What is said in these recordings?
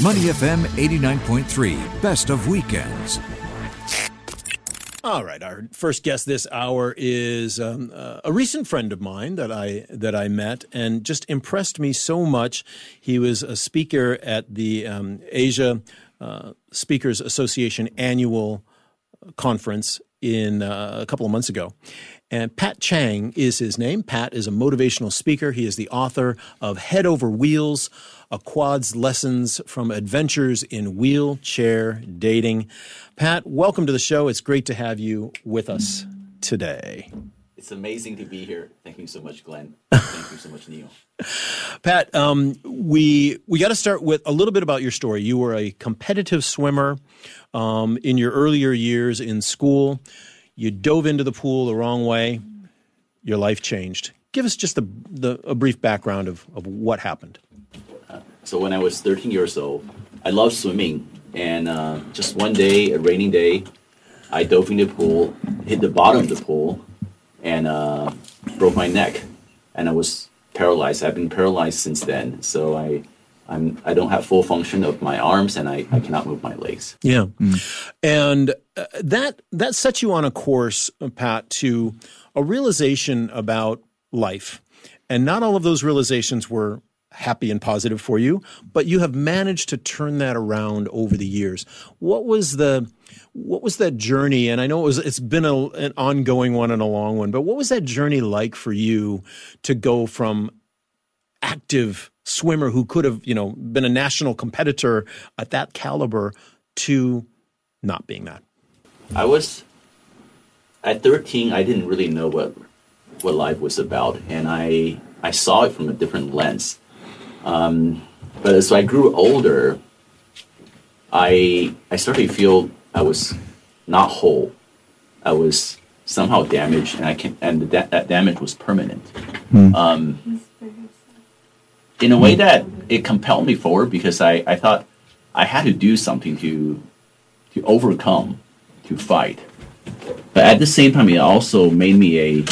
Money FM 89.3, best of weekends. All right, our first guest this hour is um, uh, a recent friend of mine that I that I met and just impressed me so much. He was a speaker at the um, Asia uh, Speakers Association annual conference in uh, a couple of months ago. And Pat Chang is his name. Pat is a motivational speaker. He is the author of Head Over Wheels, a quads lessons from adventures in wheelchair dating. Pat, welcome to the show. It's great to have you with us today. It's amazing to be here. Thank you so much, Glenn. Thank you so much, Neil. Pat, um, we we got to start with a little bit about your story. You were a competitive swimmer um, in your earlier years in school. You dove into the pool the wrong way. Your life changed. Give us just the, the a brief background of, of what happened. So when I was 13 years old, I loved swimming, and uh, just one day, a rainy day, I dove in the pool, hit the bottom of the pool, and uh, broke my neck, and I was paralyzed. I've been paralyzed since then. So I, I'm I don't have full function of my arms, and I, I cannot move my legs. Yeah, and uh, that that sets you on a course, uh, Pat, to a realization about life, and not all of those realizations were happy and positive for you, but you have managed to turn that around over the years. What was the what was that journey? And I know it was it's been a, an ongoing one and a long one, but what was that journey like for you to go from active swimmer who could have, you know, been a national competitor at that caliber to not being that? I was at 13. I didn't really know what what life was about, and I I saw it from a different lens. Um, but as I grew older, I I started to feel I was not whole. I was somehow damaged, and I can and the da- that damage was permanent. Um, in a way that it compelled me forward because I, I thought I had to do something to to overcome, to fight. But at the same time, it also made me a,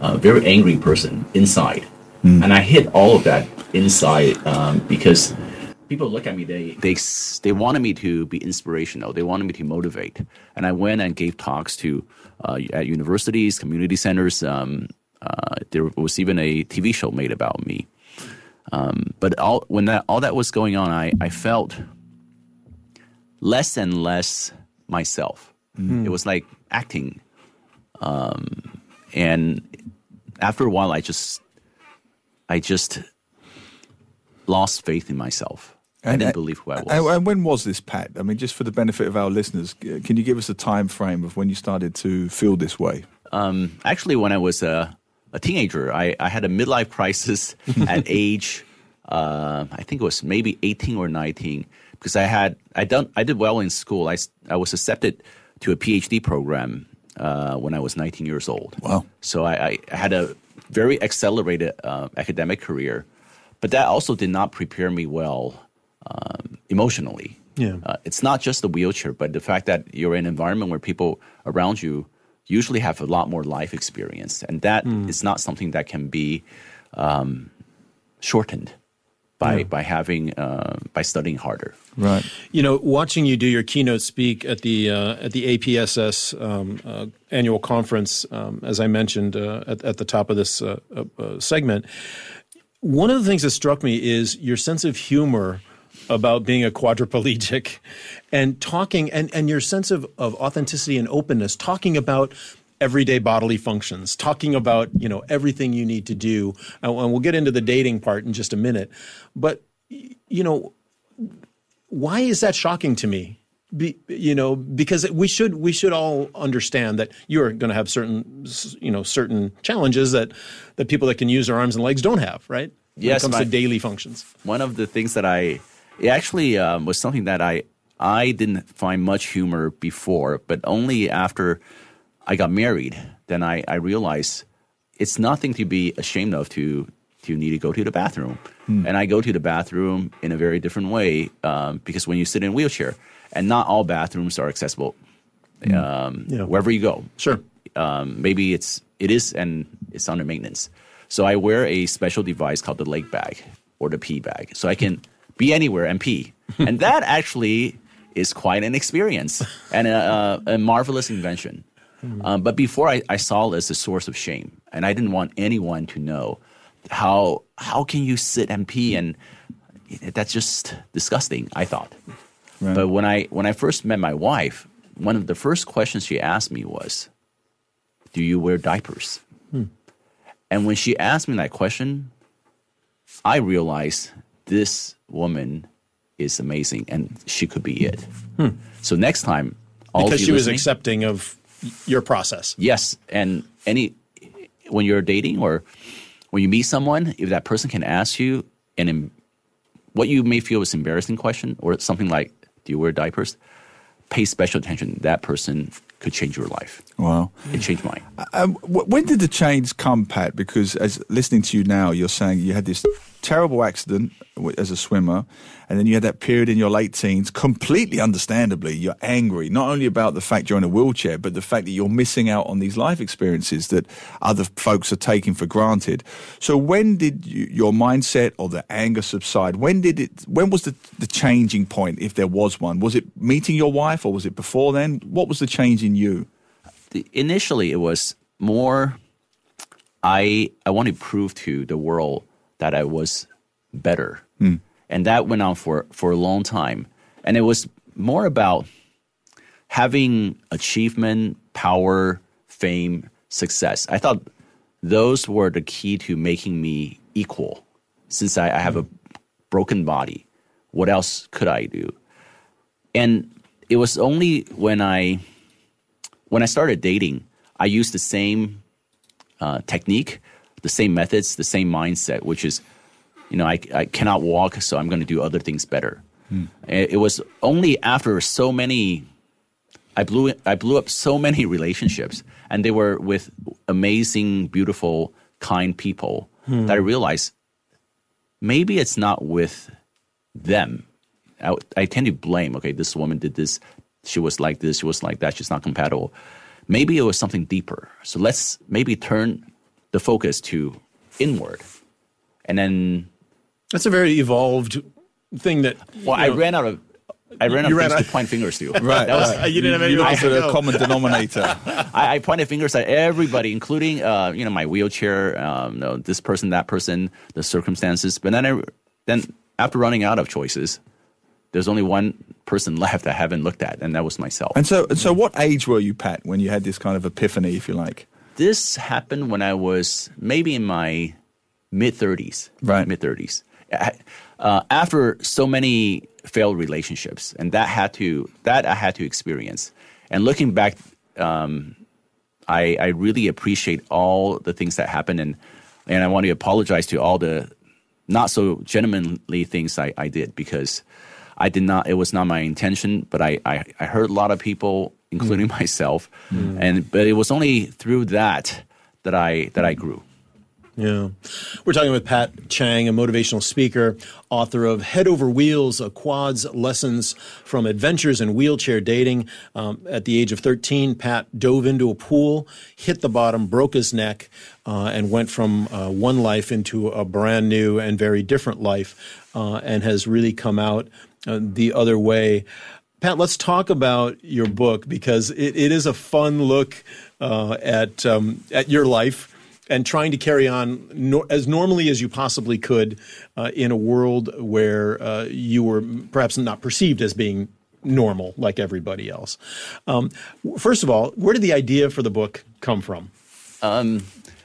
a very angry person inside, and I hid all of that inside um, because people look at me. They they they wanted me to be inspirational. They wanted me to motivate, and I went and gave talks to uh, at universities, community centers. Um, uh, there was even a TV show made about me. Um, but all when that all that was going on, I, I felt less and less myself. It was like acting, um, and after a while, I just I just lost faith in myself. I didn't uh, believe who I was. And, and when was this, Pat? I mean, just for the benefit of our listeners, can you give us a time frame of when you started to feel this way? Um, actually, when I was a, a teenager, I, I had a midlife crisis at age, uh, I think it was maybe 18 or 19, because I had I done I did well in school. I, I was accepted to a PhD program uh, when I was 19 years old. Wow. So I, I had a very accelerated uh, academic career, but that also did not prepare me well um, emotionally. Yeah. Uh, it's not just the wheelchair, but the fact that you're in an environment where people around you usually have a lot more life experience, and that is not something that can be um, shortened by by having uh, by studying harder. Right. You know, watching you do your keynote speak at the uh, at the APSS um, uh, annual conference, um, as I mentioned uh, at, at the top of this uh, uh, uh, segment, one of the things that struck me is your sense of humor about being a quadriplegic and talking and, and your sense of, of authenticity and openness, talking about everyday bodily functions, talking about, you know, everything you need to do. And, we'll get into the dating part in just a minute. But, you know, why is that shocking to me? Be, you know, because we should we should all understand that you're going to have certain you know certain challenges that that people that can use their arms and legs don't have, right? When Yes, it comes to daily functions. one of the things that I it actually um, was something that I I didn't find much humor before, but only after I got married, then I, I realized it's nothing to be ashamed of to to need to go to the bathroom, and I go to the bathroom in a very different way um, because when you sit in a wheelchair, and not all bathrooms are accessible um, Yeah. wherever you go Sure. um, maybe it's it is and it's under maintenance. So I wear a special device called the leg bag or the pee bag, so I can be anywhere and pee. and that actually is quite an experience and a, a, a marvelous invention. Mm-hmm. Um, but before I, I saw it as a source of shame, and I didn't want anyone to know how how can you sit and pee and that's just disgusting. I thought. Right. But when I when I first met my wife, one of the first questions she asked me was, "Do you wear diapers?" Hmm. And when she asked me that question, I realized this woman is amazing and she could be it. Hmm. So next time, all because she was accepting of your process. Yes, and any when you're dating or when you meet someone, if that person can ask you an em- what you may feel is embarrassing question or something like, "Do you wear diapers?" Pay special attention. That person could change your life. Wow. It changed mine. Um, when did the change come, Pat? Because as listening to you now, you're saying you had this terrible accident as a swimmer, and then you had that period in your late teens. Completely understandably, you're angry not only about the fact you're in a wheelchair, but the fact that you're missing out on these life experiences that other folks are taking for granted. So, when did you, your mindset or the anger subside? When did it? When was the, the changing point, if there was one? Was it meeting your wife, or was it before then? What was the change in you? initially it was more I I want to prove to the world that I was better. And that went on for, for a long time. And it was more about having achievement, power, fame, success. I thought those were the key to making me equal. Since I, I have a broken body, what else could I do? And it was only when I when I started dating, I used the same uh, technique, the same methods, the same mindset, which is, you know, I, I cannot walk, so I'm going to do other things better. Hmm. It, it was only after so many, I blew I blew up so many relationships, and they were with amazing, beautiful, kind people hmm. that I realized maybe it's not with them. I, I tend to blame. Okay, this woman did this. She was like this. She was like that. She's not compatible. Maybe it was something deeper. So let's maybe turn the focus to inward, and then. That's a very evolved thing that. Well, you I know, ran out of. I ran out You of ran things out- to point fingers to. Right, That was, right. you didn't have you anybody looked to at go. a common denominator. I, I pointed fingers at everybody, including uh, you know my wheelchair, um, no, this person, that person, the circumstances. But then, I, then after running out of choices, there's only one person left I haven't looked at, and that was myself. And so, and so, what age were you, Pat, when you had this kind of epiphany, if you like? This happened when I was maybe in my mid 30s. Right. Mid 30s. Uh, after so many failed relationships, and that had to that I had to experience. And looking back, um, I, I really appreciate all the things that happened, and and I want to apologize to all the not so gentlemanly things I, I did because I did not. It was not my intention, but I I, I hurt a lot of people, including myself, and but it was only through that that I that I grew. Yeah. We're talking with Pat Chang, a motivational speaker, author of Head Over Wheels, a quads lessons from adventures in wheelchair dating. Um, at the age of 13, Pat dove into a pool, hit the bottom, broke his neck, uh, and went from uh, one life into a brand new and very different life, uh, and has really come out uh, the other way. Pat, let's talk about your book because it, it is a fun look uh, at um, at your life and trying to carry on no, as normally as you possibly could uh, in a world where uh, you were perhaps not perceived as being normal like everybody else. Um, first of all, where did the idea for the book come from?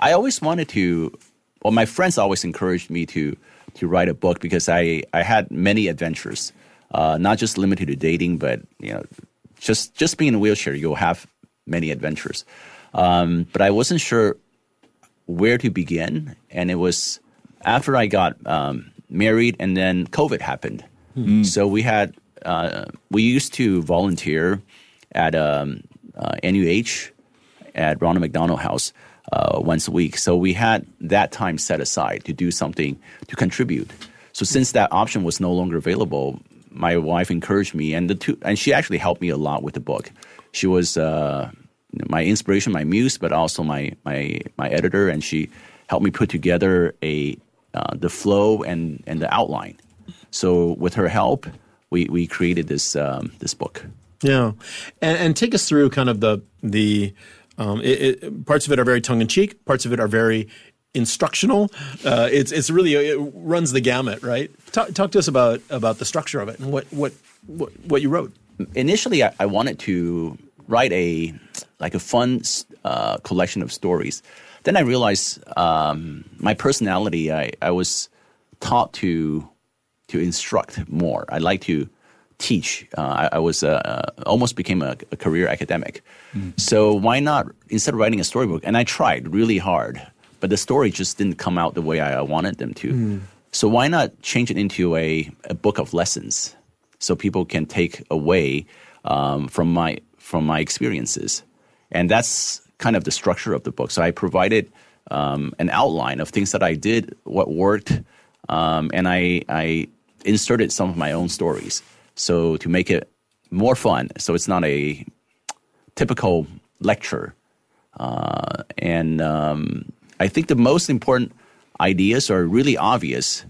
I always wanted to. Well, my friends always encouraged me to to write a book because I I had many adventures, uh, not just limited to dating, but you know, just just being in a wheelchair, you'll have many adventures. Um, but I wasn't sure where to begin, and it was after I got um, married, and then COVID happened. So we had uh, we used to volunteer at um, uh, NUH at Ronald McDonald House uh, once a week. So we had that time set aside to do something to contribute. So since that option was no longer available, my wife encouraged me, and the two, and she actually helped me a lot with the book. She was uh, my inspiration, my muse, but also my my my editor, and she helped me put together a uh, the flow and and the outline. So with her help, we, we created this um, this book. Yeah, and, and take us through kind of the the um, it, it, parts of it are very tongue in cheek, parts of it are very instructional. Uh, it's it's really it runs the gamut, right? Talk, talk to us about about the structure of it and what what what, what you wrote. Initially, I, I, wanted to write a like a fun uh, collection of stories. Then I realized um, my personality. I, I was taught to to instruct more. I like to teach. Uh, I, I, was uh, uh, almost became a, a career academic. Mm. So why not instead of writing a storybook? And I tried really hard, but the story just didn't come out the way I wanted them to. Mm. So why not change it into a, a book of lessons so people can take away um, from my from my experiences, and that's kind of the structure of the book. So I provided um, an outline of things that I did, what worked, um, and I I inserted some of my own stories. So to make it more fun, so it's not a typical lecture. Uh, and um, I think the most important ideas are really obvious.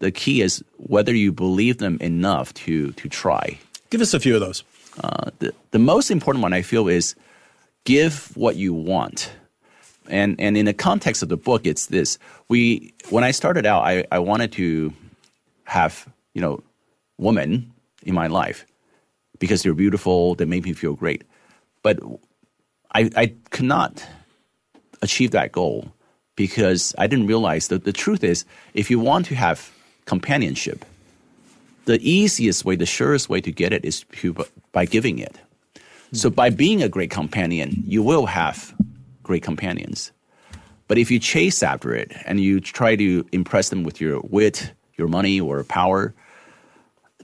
The key is whether you believe them enough to to try. Give us a few of those. Uh, the, the most important one I feel is give what you want. And and in the context of the book, it's this. We when I started out, I, I wanted to have, you know, women in my life because they're beautiful, they make me feel great. But I, I could not achieve that goal because I didn't realize that the truth is if you want to have companionship, the easiest way, the surest way to get it is by giving it. So by being a great companion, you will have great companions. But if you chase after it and you try to impress them with your wit, your money, or power,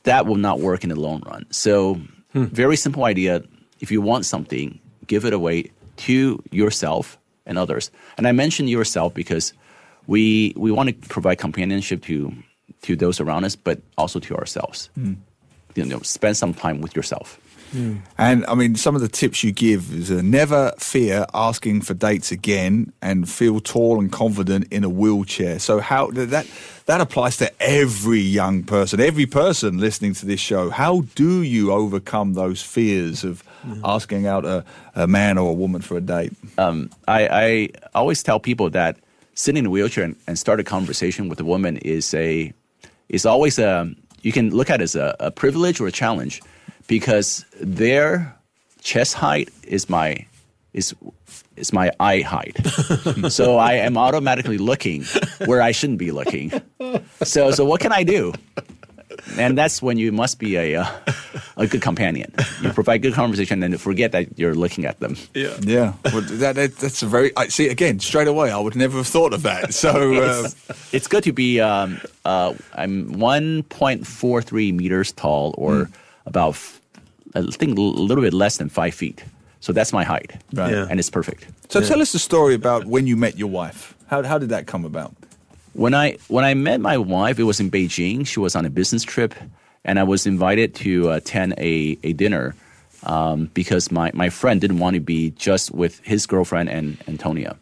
that will not work in the long run. So, hmm. very simple idea. If you want something, give it away to yourself and others. And I mention yourself because we we want to provide companionship to to those around us, but also to ourselves. Hmm. You know, spend some time with yourself. Mm. And I mean, some of the tips you give is uh, never fear asking for dates again, and feel tall and confident in a wheelchair. So how that that applies to every young person, every person listening to this show. How do you overcome those fears of mm. asking out a, a, man or a woman for a date? Um, I, I, always tell people that sitting in a wheelchair and, and, start a conversation with a woman is a is always a you can look at it as a, a privilege or a challenge because their chest height is my is is my eye height. so I am automatically looking where I shouldn't be looking. So so what can I do? And that's when you must be a uh, a good companion. You provide good conversation and forget that you're looking at them. Yeah, yeah. Well, that, that, that's a very. I see again straight away. I would never have thought of that. So uh, it's, it's, good to be. Um, uh, I'm 1.43 meters tall, or mm about, I think, a little bit less than five feet. So that's my height. Right. Yeah. And it's perfect. So yeah. tell us the story about when you met your wife. How, how did that come about? When I when I met my wife, it was in Beijing. She was on a business trip, and I was invited to attend a, a dinner um, because my, my friend didn't want to be just with his girlfriend and Antonia.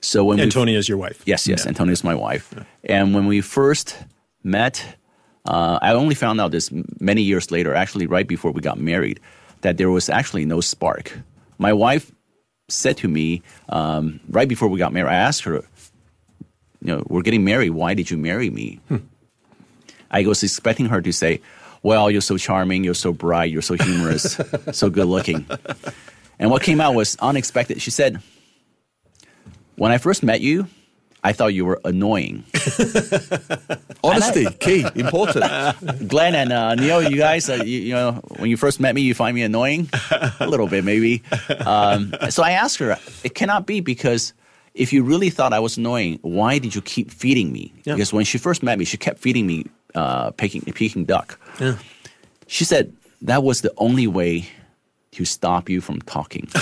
So when Antonia is your wife. Yes, yes, yeah. Antonia is my wife. Yeah. And when we first met, uh, I only found out this many years later, actually, right before we got married, that there was actually no spark. My wife said to me um, right before we got married, I asked her, you know, we're getting married. Why did you marry me? Hmm. I was expecting her to say, well, you're so charming, you're so bright, you're so humorous, so good looking. And what came out was unexpected. She said, when I first met you, I thought you were annoying. Honesty, I, key, important. Glenn and uh, Neil, you guys, uh, you, you, know, when you first met me, you find me annoying, a little bit maybe. Um, so I asked her, it cannot be because if you really thought I was annoying, why did you keep feeding me? Yeah. Because when she first met me, she kept feeding me uh, Peking, Peking duck. Yeah. She said that was the only way to stop you from talking.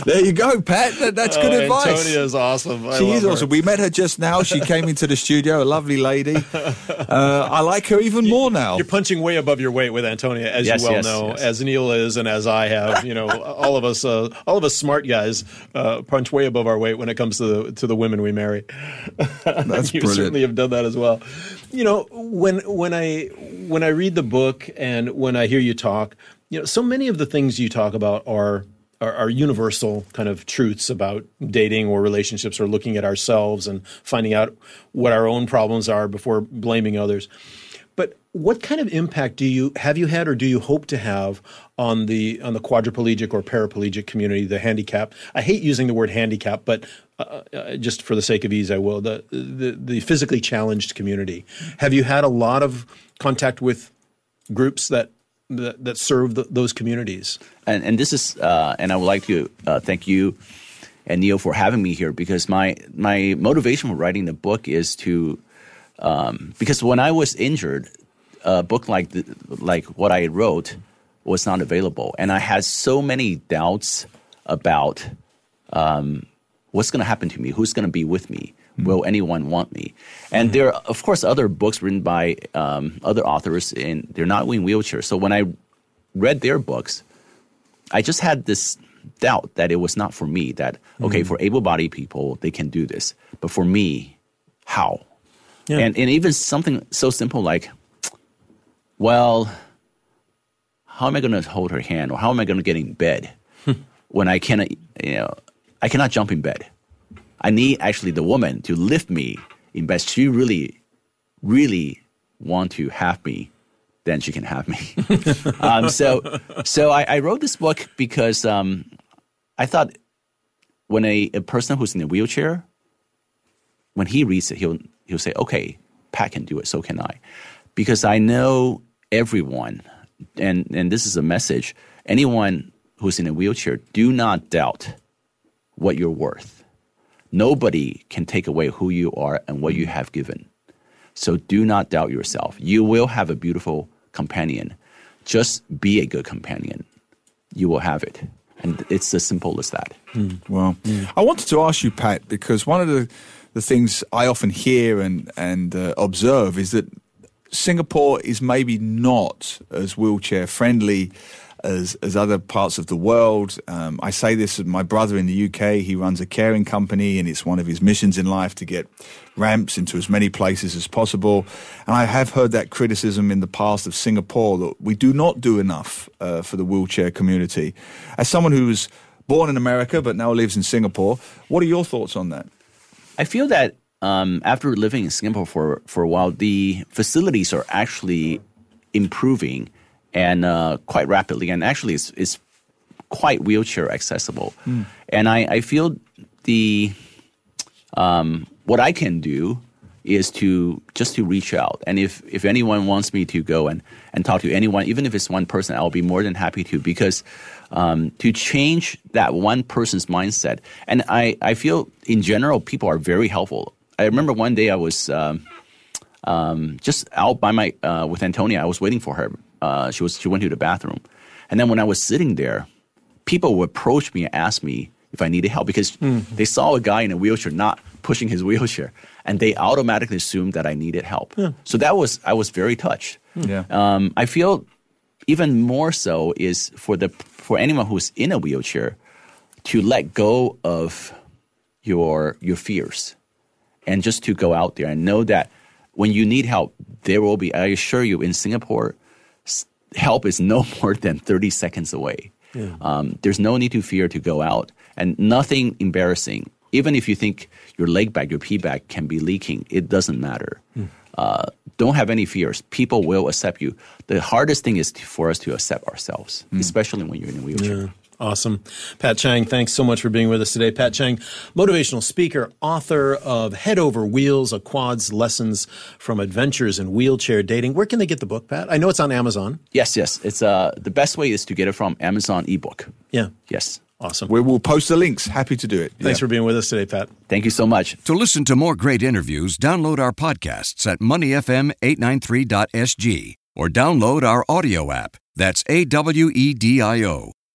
there you go, Pat. That, that's good advice. Antonia is awesome. I She love is her. awesome. We met her just now. She came into the studio, a lovely lady. Uh, I like her even more now. You're punching way above your weight with Antonia, as Yes, you well yes, know, yes. as Neil is, and as I have. You know, all of us, uh, all of us smart guys, uh, punch way above our weight when it comes to the to the women we marry. That's you brilliant. certainly have done that as well. You know, when when I when I read the book and when I hear you talk, you know, so many of the things you talk about are. Are, are universal kind of truths about dating or relationships or looking at ourselves and finding out what our own problems are before blaming others. But what kind of impact do you have you had or do you hope to have on the on the quadriplegic or paraplegic community, the handicap? I hate using the word handicap, but uh, uh, just for the sake of ease, I will. The, the the physically challenged community. Have you had a lot of contact with groups that that, that serve the, those communities? and and this is uh, and I would like to uh, thank you and Neil for having me here because my my motivation for writing the book is to um, because when I was injured, a book like the, like what I wrote was not available, and I had so many doubts about um, what's going to happen to me, who's going to be with me. Will anyone want me? And mm-hmm. there are, of course, other books written by um, other authors, and they're not in wheelchairs. So when I read their books, I just had this doubt that it was not for me. That okay, mm-hmm. for able-bodied people, they can do this, but for me, how? Yeah. And and even something so simple like, well, how am I going to hold her hand, or how am I going to get in bed hmm. when I cannot, you know, I cannot jump in bed. I need actually the woman to lift me in bed. She really, really want to have me then she can have me. um, so, so I, I wrote this book because um, I thought when a, a person who's in a wheelchair, when he reads it, he'll he'll say, "Okay, Pat can do it, so can I," because I know everyone, and and this is a message: anyone who's in a wheelchair, do not doubt what you're worth. Nobody can take away who you are and what you have given. So do not doubt yourself. You will have a beautiful companion. Just be a good companion. You will have it. And it's as simple as that. Well, I wanted to ask you, Pat, because one of the, the things I often hear and and uh, observe is that Singapore is maybe not as wheelchair friendly as as other parts of the world. Um, I say this: my brother in the UK, he runs a caring company, and it's one of his missions in life to get ramps into as many places as possible. And I have heard that criticism in the past of Singapore that we do not do enough uh, for the wheelchair community. As someone who was born in America but now lives in Singapore, what are your thoughts on that? I feel that um, after living in Singapore for, for a while, the facilities are actually improving and uh, quite rapidly, and actually it's, it's quite wheelchair accessible. And I, I feel the um, what I can do is to just to reach out, and if if anyone wants me to go and and talk to anyone, even if it's one person, I'll be more than happy to because um, to change that one person's mindset, and I I feel in general people are very helpful. I remember one day I was. Um, um, just out by my uh, with Antonia. I was waiting for her. Uh, she was she went to the bathroom, and then when I was sitting there, people would approach me and ask me if I needed help because they saw a guy in a wheelchair not pushing his wheelchair, and they automatically assumed that I needed help. So that was I was very touched. Yeah. Um, I feel even more so is for the for anyone who's in a wheelchair to let go of your your fears and just to go out there and know that when you need help, there will be. I assure you, in Singapore, help is no more than thirty seconds away. Um, there's no need to fear to go out, and nothing embarrassing. Even if you think your leg bag, your pee bag can be leaking, it doesn't matter. Uh, don't have any fears. People will accept you. The hardest thing is to, for us to accept ourselves, especially when you're in a wheelchair. Awesome. Pat Chang, thanks so much for being with us today. Pat Chang, motivational speaker, author of Head Over Wheels, a quads lessons from adventures in wheelchair dating. Where can they get the book, Pat? I know it's on Amazon. Yes, yes. It's uh, the best way is to get it from Amazon ebook. Yeah. Yes. Awesome. We will post the links. Happy to do it. Thanks Yeah. for being with us today, Pat. Thank you so much. To listen to more great interviews, download our podcasts at moneyfm893.sg or download our audio app. That's A W E D I O.